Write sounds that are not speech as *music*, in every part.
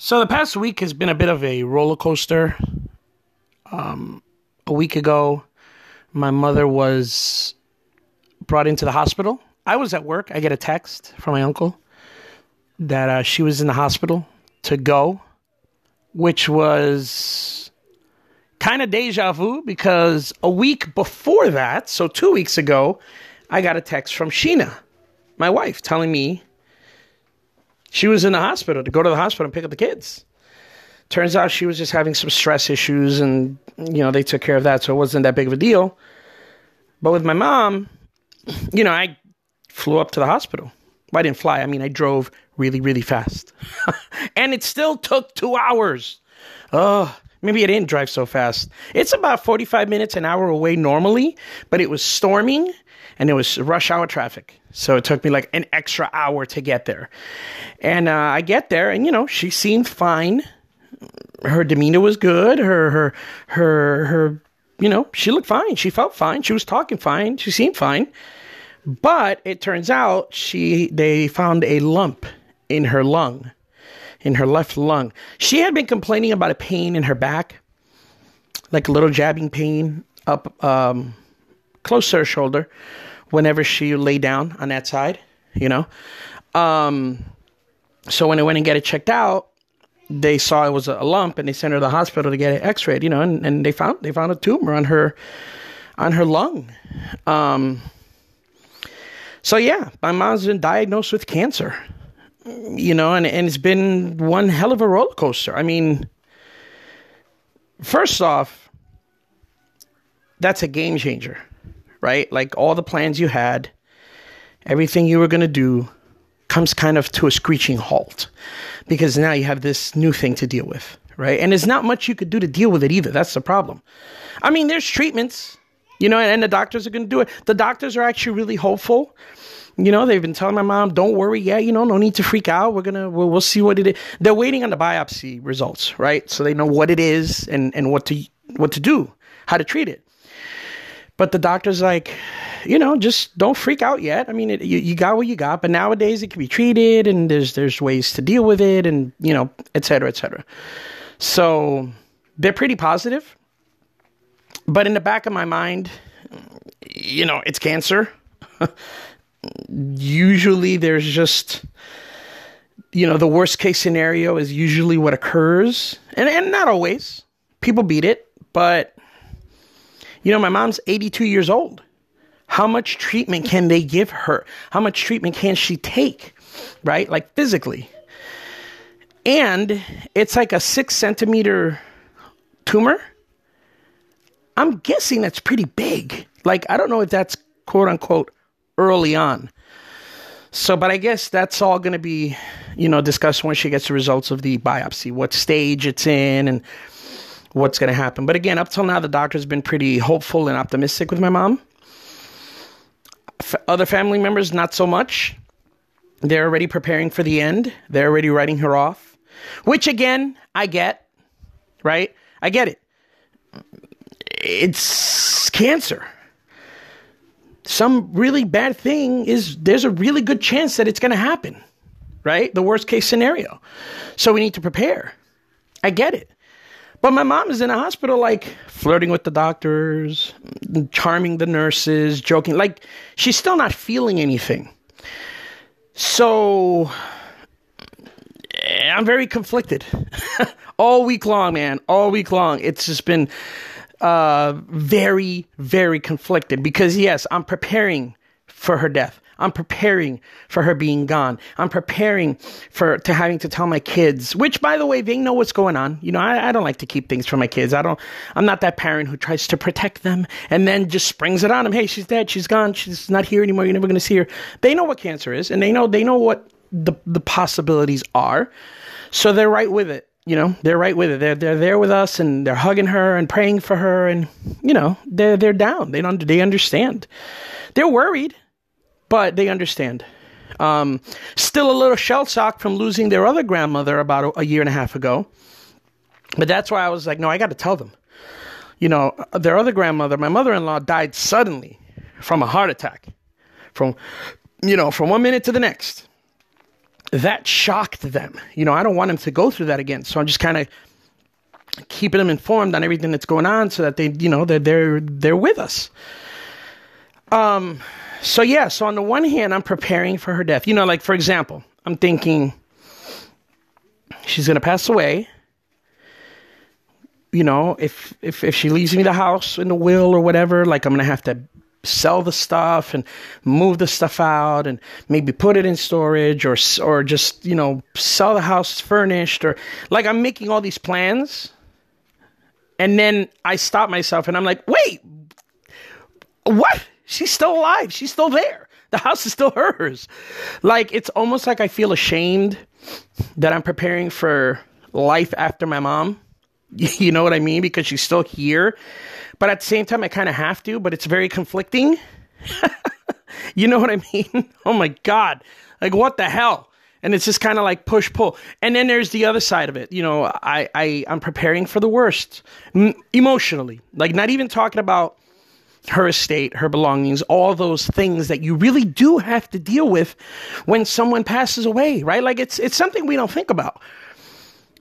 So the past week has been a bit of a roller coaster. Um, a week ago, my mother was brought into the hospital. I was at work. I get a text from my uncle that uh, she was in the hospital to go, which was kind of deja vu because a week before that, so two weeks ago, I got a text from Sheena, my wife, telling me she was in the hospital to go to the hospital and pick up the kids. Turns out she was just having some stress issues and, you know, they took care of that, so it wasn't that big of a deal. But with my mom, you know, I flew up to the hospital. Well, I didn't fly. I mean, I drove really, really fast. *laughs* and it still took two hours. Oh, maybe I didn't drive so fast. It's about 45 minutes, an hour away normally, but it was storming and it was rush hour traffic. So it took me like an extra hour to get there. And uh, I get there, and you know, she seemed fine. Her demeanor was good. Her, her, her, her, you know, she looked fine. She felt fine. She was talking fine. She seemed fine. But it turns out she, they found a lump in her lung, in her left lung. She had been complaining about a pain in her back, like a little jabbing pain up, um, close to her shoulder whenever she lay down on that side, you know. Um, so when I went and get it checked out, they saw it was a lump and they sent her to the hospital to get it x-rayed, you know, and, and they found they found a tumor on her on her lung. Um, so yeah, my mom's been diagnosed with cancer. You know, and, and it's been one hell of a roller coaster. I mean, first off, that's a game changer right? Like all the plans you had, everything you were going to do comes kind of to a screeching halt because now you have this new thing to deal with, right? And there's not much you could do to deal with it either. That's the problem. I mean, there's treatments, you know, and, and the doctors are going to do it. The doctors are actually really hopeful. You know, they've been telling my mom, "Don't worry, yeah, you know, no need to freak out. We're gonna, we'll, we'll see what it is." They're waiting on the biopsy results, right? So they know what it is and and what to what to do, how to treat it. But the doctor's like, you know, just don't freak out yet. I mean, it, you, you got what you got, but nowadays it can be treated, and there's there's ways to deal with it, and you know, et cetera, et cetera. So they're pretty positive. But in the back of my mind, you know, it's cancer. *laughs* usually there's just you know the worst case scenario is usually what occurs and and not always people beat it but you know, my mom's 82 years old. How much treatment can they give her? How much treatment can she take? Right? Like physically. And it's like a six centimeter tumor. I'm guessing that's pretty big. Like, I don't know if that's quote unquote early on. So, but I guess that's all going to be, you know, discussed when she gets the results of the biopsy, what stage it's in, and what's going to happen. But again, up till now, the doctor's been pretty hopeful and optimistic with my mom. F- other family members, not so much. They're already preparing for the end. They're already writing her off, which again, I get, right? I get it. It's cancer. Some really bad thing is there's a really good chance that it's going to happen, right? The worst case scenario. So we need to prepare. I get it. But my mom is in a hospital, like flirting with the doctors, charming the nurses, joking. Like she's still not feeling anything. So I'm very conflicted *laughs* all week long, man. All week long. It's just been uh, very, very conflicted because, yes, I'm preparing for her death. I'm preparing for her being gone. I'm preparing for to having to tell my kids, which by the way, they know what's going on. You know, I, I don't like to keep things from my kids. I don't I'm not that parent who tries to protect them and then just springs it on them. Hey, she's dead, she's gone, she's not here anymore, you're never gonna see her. They know what cancer is and they know they know what the the possibilities are. So they're right with it you know they're right with it they're they're there with us and they're hugging her and praying for her and you know they're they're down they don't they understand they're worried but they understand. Um, still a little shell shocked from losing their other grandmother about a, a year and a half ago. But that's why I was like, no, I got to tell them. You know, their other grandmother, my mother in law, died suddenly from a heart attack, from, you know, from one minute to the next. that shocked them. You know, I don't want them to go through that again. So I'm just kind of keeping them informed on everything that's going on so that they, you know, they're they're they're with us. Um so yeah, so on the one hand I'm preparing for her death. You know, like for example, I'm thinking she's going to pass away. You know, if if if she leaves me the house in the will or whatever, like I'm going to have to sell the stuff and move the stuff out and maybe put it in storage or or just you know sell the house furnished or like I'm making all these plans and then I stop myself and I'm like wait what she's still alive she's still there the house is still hers like it's almost like I feel ashamed that I'm preparing for life after my mom *laughs* you know what I mean because she's still here but at the same time, I kind of have to, but it's very conflicting. *laughs* you know what I mean? *laughs* oh my God. Like, what the hell? And it's just kind of like push pull. And then there's the other side of it. You know, I, I, I'm preparing for the worst emotionally. Like, not even talking about her estate, her belongings, all those things that you really do have to deal with when someone passes away, right? Like it's it's something we don't think about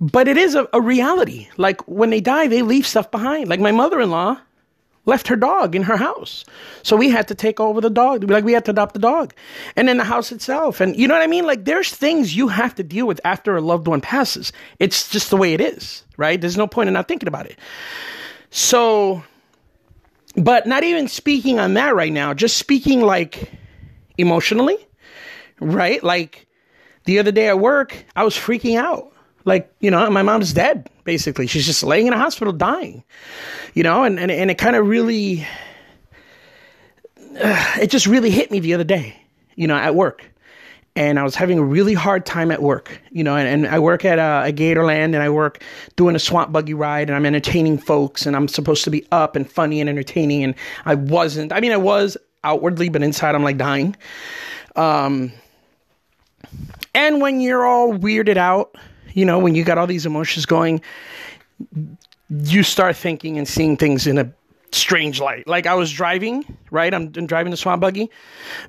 but it is a, a reality. Like when they die, they leave stuff behind. Like my mother in law left her dog in her house. So we had to take over the dog. Like we had to adopt the dog. And then the house itself. And you know what I mean? Like there's things you have to deal with after a loved one passes. It's just the way it is, right? There's no point in not thinking about it. So, but not even speaking on that right now, just speaking like emotionally, right? Like the other day at work, I was freaking out. Like you know my mom's dead basically. She's just laying in a hospital dying you know? And and, and it kind of really uh, *sighs* it just really hit me the other day you know at work and I was having a really hard time at work, you know, and, and I work at a, a Gatorland and I work doing a swamp buggy ride and I'm entertaining folks and I'm supposed to be up and funny and entertaining and I wasn't. I mean, I was outwardly, but inside I'm like dying. Um, and when you're all weirded out you know, when you got all these emotions going, you start thinking and seeing things in a strange light. Like I was driving, right? I'm, I'm, driving the swamp buggy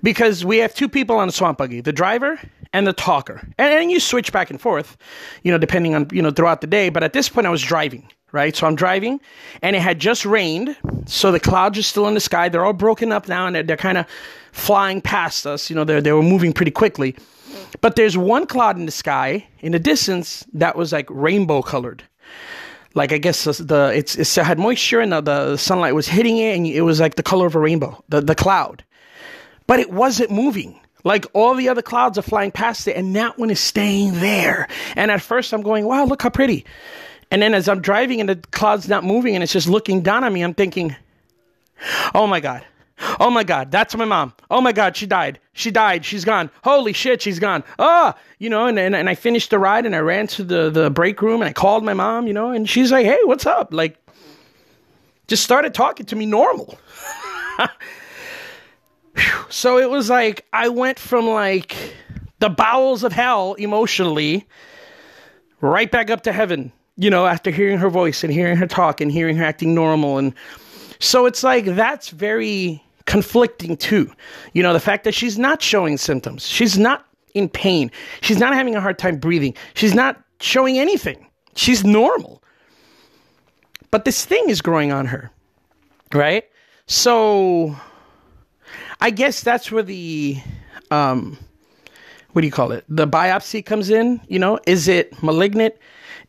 because we have two people on the swamp buggy, the driver and the talker. And then you switch back and forth, you know, depending on, you know, throughout the day. But at this point I was driving, right? So I'm driving and it had just rained. So the clouds are still in the sky. They're all broken up now and they're, they're kind of flying past us. You know, they they were moving pretty quickly. But there's one cloud in the sky in the distance that was like rainbow colored. Like I guess the, it's, it had moisture and the, the sunlight was hitting it and it was like the color of a rainbow, the, the cloud. But it wasn't moving. Like all the other clouds are flying past it and that one is staying there. And at first I'm going, wow, look how pretty. And then as I'm driving and the cloud's not moving and it's just looking down on me, I'm thinking, oh my God, Oh my God, that's my mom. Oh my God, she died. She died. She's gone. Holy shit, she's gone. Ah, you know, and, and, and I finished the ride and I ran to the, the break room and I called my mom, you know, and she's like, hey, what's up? Like, just started talking to me normal. *laughs* so it was like, I went from like the bowels of hell emotionally right back up to heaven, you know, after hearing her voice and hearing her talk and hearing her acting normal. And so it's like, that's very conflicting too. You know, the fact that she's not showing symptoms, she's not in pain, she's not having a hard time breathing, she's not showing anything. She's normal. But this thing is growing on her, right? So I guess that's where the um what do you call it? The biopsy comes in, you know, is it malignant?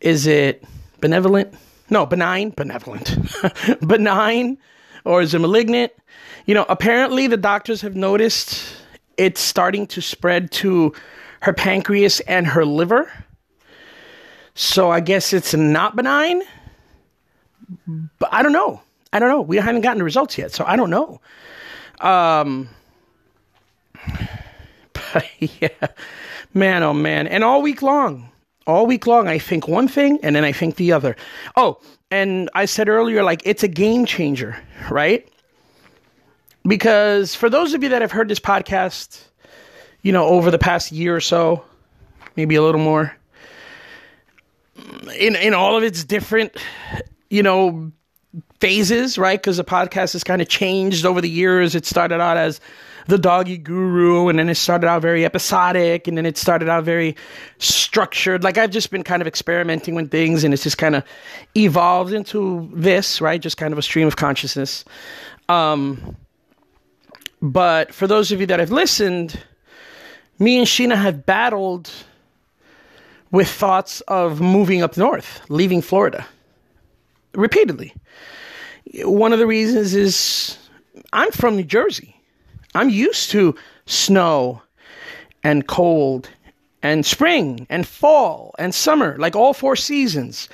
Is it benevolent? No, benign, benevolent. *laughs* benign or is it malignant? You know, apparently the doctors have noticed it's starting to spread to her pancreas and her liver. So I guess it's not benign. But I don't know. I don't know. We haven't gotten the results yet, so I don't know. Um, *laughs* but yeah, man, oh man. And all week long, all week long, I think one thing and then I think the other. Oh, and I said earlier, like, it's a game changer, right? Because for those of you that have heard this podcast, you know, over the past year or so, maybe a little more, in in all of its different, you know, phases, right? Because the podcast has kind of changed over the years. It started out as the doggy guru, and then it started out very episodic, and then it started out very structured. Like I've just been kind of experimenting with things, and it's just kind of evolved into this, right? Just kind of a stream of consciousness. Um, but for those of you that have listened, me and Sheena have battled with thoughts of moving up north, leaving Florida repeatedly. One of the reasons is I'm from New Jersey. I'm used to snow and cold and spring and fall and summer, like all four seasons,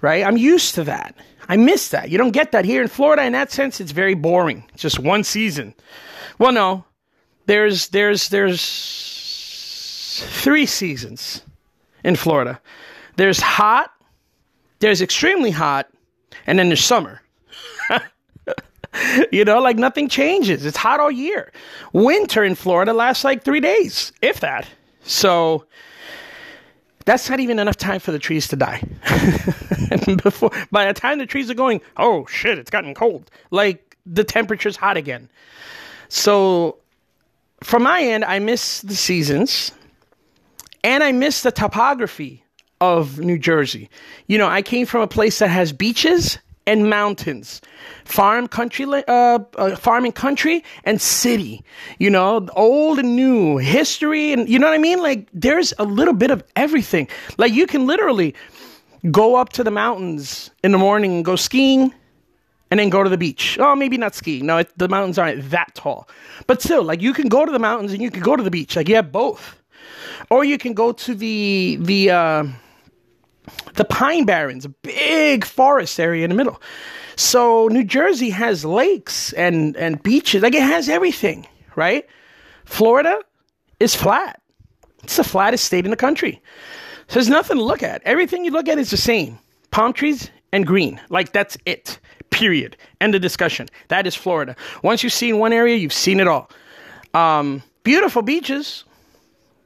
right? I'm used to that. I miss that. You don't get that here in Florida. In that sense, it's very boring. Just one season. Well, no, there's there's there's three seasons in Florida. There's hot, there's extremely hot, and then there's summer. *laughs* you know, like nothing changes. It's hot all year. Winter in Florida lasts like three days, if that. So that's not even enough time for the trees to die. *laughs* before by the time the trees are going, oh shit, it's gotten cold. Like the temperature's hot again. So from my end, I miss the seasons and I miss the topography of New Jersey. You know, I came from a place that has beaches and mountains, farm country, uh, uh, farming country and city. You know, old and new, history, and you know what I mean. Like there's a little bit of everything. Like you can literally go up to the mountains in the morning and go skiing. And then go to the beach. Oh, maybe not skiing. No, it, the mountains aren't that tall. But still, like you can go to the mountains and you can go to the beach. Like you have both. Or you can go to the the uh, the Pine Barrens, a big forest area in the middle. So New Jersey has lakes and, and beaches. Like it has everything, right? Florida is flat. It's the flattest state in the country. So there's nothing to look at. Everything you look at is the same. Palm trees and green. Like that's it. Period. End of discussion. That is Florida. Once you've seen one area, you've seen it all. Um, beautiful beaches,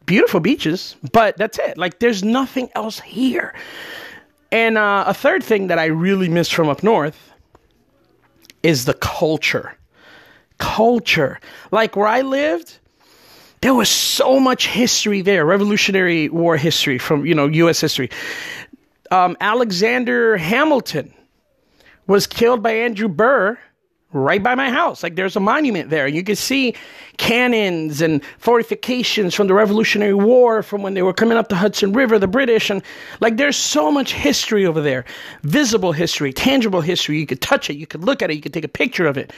beautiful beaches, but that's it. Like there's nothing else here. And uh, a third thing that I really miss from up north is the culture. Culture. Like where I lived, there was so much history there, Revolutionary War history from, you know, US history. Um, Alexander Hamilton was killed by Andrew Burr right by my house. Like there's a monument there. You can see cannons and fortifications from the Revolutionary War, from when they were coming up the Hudson River, the British, and like there's so much history over there. Visible history, tangible history. You could touch it, you could look at it, you could take a picture of it.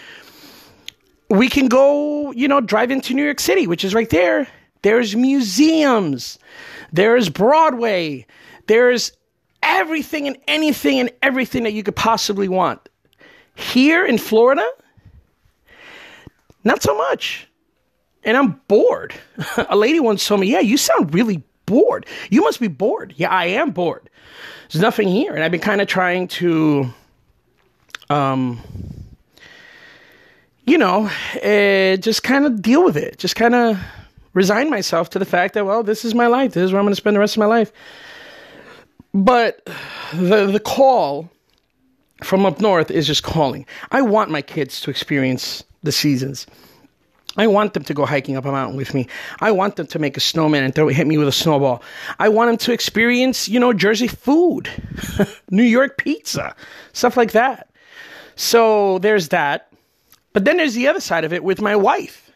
We can go, you know, drive into New York City, which is right there. There's museums. There's Broadway. There's everything and anything and everything that you could possibly want here in Florida, not so much. And I'm bored. *laughs* a lady once told me, Yeah, you sound really bored. You must be bored. Yeah, I am bored. There's nothing here. And I've been kind of trying to, um, you know, uh, just kind of deal with it. Just kind of resign myself to the fact that, well, this is my life. This is where I'm going to spend the rest of my life. But the, the call from up north is just calling. I want my kids to experience the seasons. I want them to go hiking up a mountain with me. I want them to make a snowman and throw hit me with a snowball. I want them to experience, you know, Jersey food, *laughs* New York pizza, stuff like that. So there's that. But then there's the other side of it with my wife.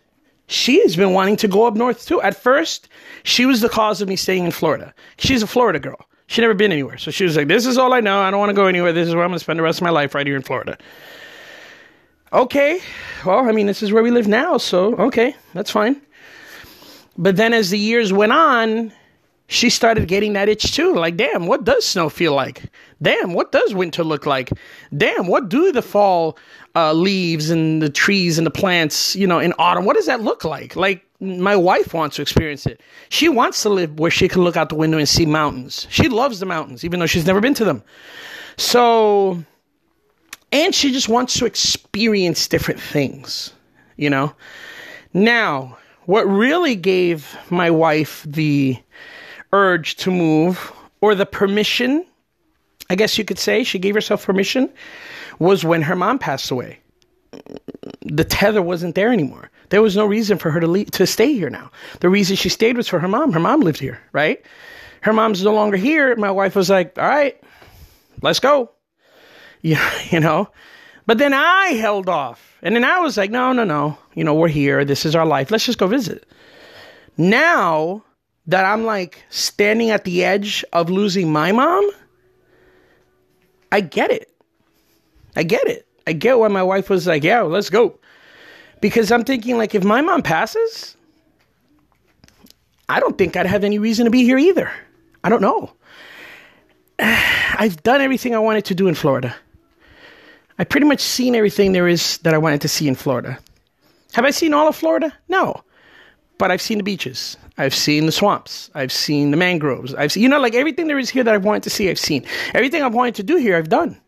She has been wanting to go up north too. At first, she was the cause of me staying in Florida. She's a Florida girl. She'd never been anywhere. So she was like, This is all I know. I don't want to go anywhere. This is where I'm going to spend the rest of my life right here in Florida. Okay. Well, I mean, this is where we live now. So, okay, that's fine. But then as the years went on, she started getting that itch too. Like, damn, what does snow feel like? Damn, what does winter look like? Damn, what do the fall uh, leaves and the trees and the plants, you know, in autumn, what does that look like? Like, my wife wants to experience it. She wants to live where she can look out the window and see mountains. She loves the mountains, even though she's never been to them. So, and she just wants to experience different things, you know? Now, what really gave my wife the urge to move or the permission, I guess you could say, she gave herself permission, was when her mom passed away. the tether wasn't there anymore. There was no reason for her to leave, to stay here now. The reason she stayed was for her mom. Her mom lived here, right? Her mom's no longer here. My wife was like, "All right, let's go." *laughs* Yeah, you know. But then I held off. And then I was like, "No, no, no. You know, we're here. This is our life. Let's just go visit." Now that I'm like standing at the edge of losing my mom, I get it. I get it. I get why my wife was like, "Yeah, let's go." Because I'm thinking like if my mom passes, I don't think I'd have any reason to be here either. I don't know. *sighs* I've done everything I wanted to do in Florida. I pretty much seen everything there is that I wanted to see in Florida. Have I seen all of Florida? No. But I've seen the beaches. I've seen the swamps. I've seen the mangroves. I've seen, you know, like everything there is here that I've wanted to see, I've seen. Everything I've wanted to do here, I've done.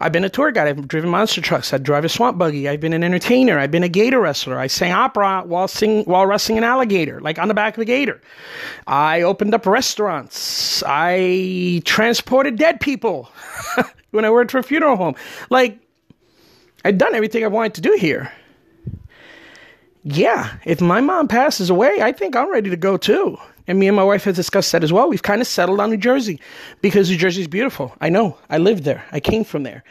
I've been a tour guide. I've driven monster trucks. I drive a swamp buggy. I've been an entertainer. I've been a gator wrestler. I sang opera while sing while wrestling an alligator, like on the back of a gator. I opened up restaurants. I transported dead people *laughs* when I worked for a funeral home. Like I've done everything I wanted to do here. Yeah, if my mom passes away, I think I'm ready to go too. And me and my wife have discussed that as well. We've kind of settled on New Jersey because New Jersey is beautiful. I know. I lived there. I came from there.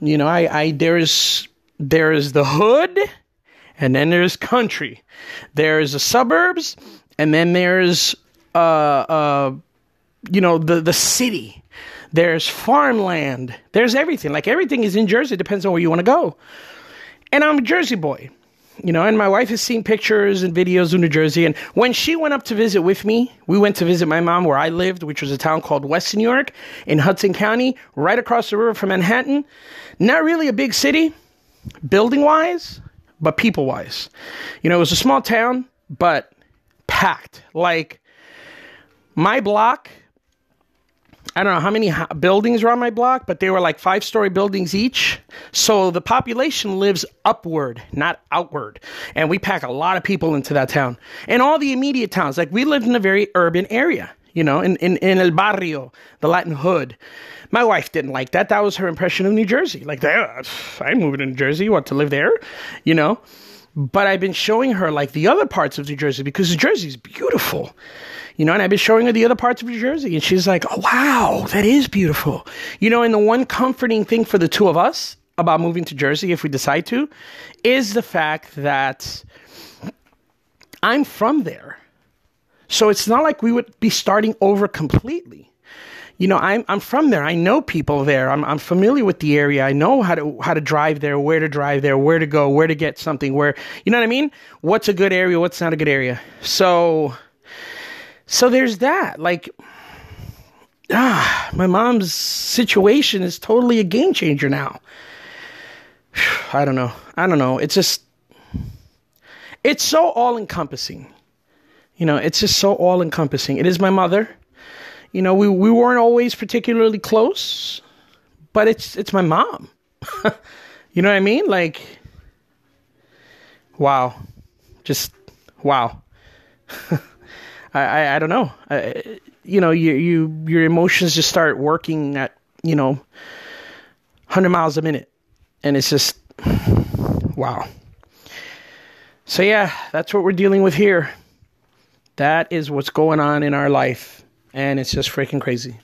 You know, I, I there is there is the hood and then there's country. There's the suburbs and then there's uh uh you know the the city. There's farmland. There's everything. Like everything is in Jersey. Depends on where you want to go. And I'm a Jersey boy you know, and my wife has seen pictures and videos of New Jersey. And when she went up to visit with me, we went to visit my mom where I lived, which was a town called West New York in Hudson County, right across the river from Manhattan. Not really a big city, building wise, but people wise. You know, it was a small town, but packed. Like my block I don't know how many buildings are on my block, but they were like five story buildings each. So the population lives upward, not outward. And we pack a lot of people into that town. And all the immediate towns, like we lived in a very urban area, you know, in, in, in El Barrio, the Latin hood. My wife didn't like that. That was her impression of New Jersey. Like, I'm moving to New Jersey. Want to live there? You know? But I've been showing her like the other parts of New Jersey because New Jersey is beautiful you know, and I've been showing her the other parts of New Jersey, and she's like, oh, wow, that is beautiful. You know, and the one comforting thing for the two of us about moving to Jersey, if we decide to, is the fact that I'm from there. So it's not like we would be starting over completely. You know, I'm I'm from there. I know people there. I'm I'm familiar with the area. I know how to how to drive there, where to drive there, where to go, where to get something, where you know what I mean? What's a good area, what's not a good area. So so there's that. Like, ah, my mom's situation is totally a game changer now. *sighs* I don't know. I don't know. It's just, it's so all encompassing. You know, it's just so all encompassing. It is my mother. You know, we, we weren't always particularly close, but it's it's my mom. *laughs* you know what I mean? Like, wow, just wow. *laughs* I, I, I don't know. I, you know, you, you, your emotions just start working at, you know, 100 miles a minute. And it's just, *sighs* wow. So, yeah, that's what we're dealing with here. That is what's going on in our life. And it's just freaking crazy.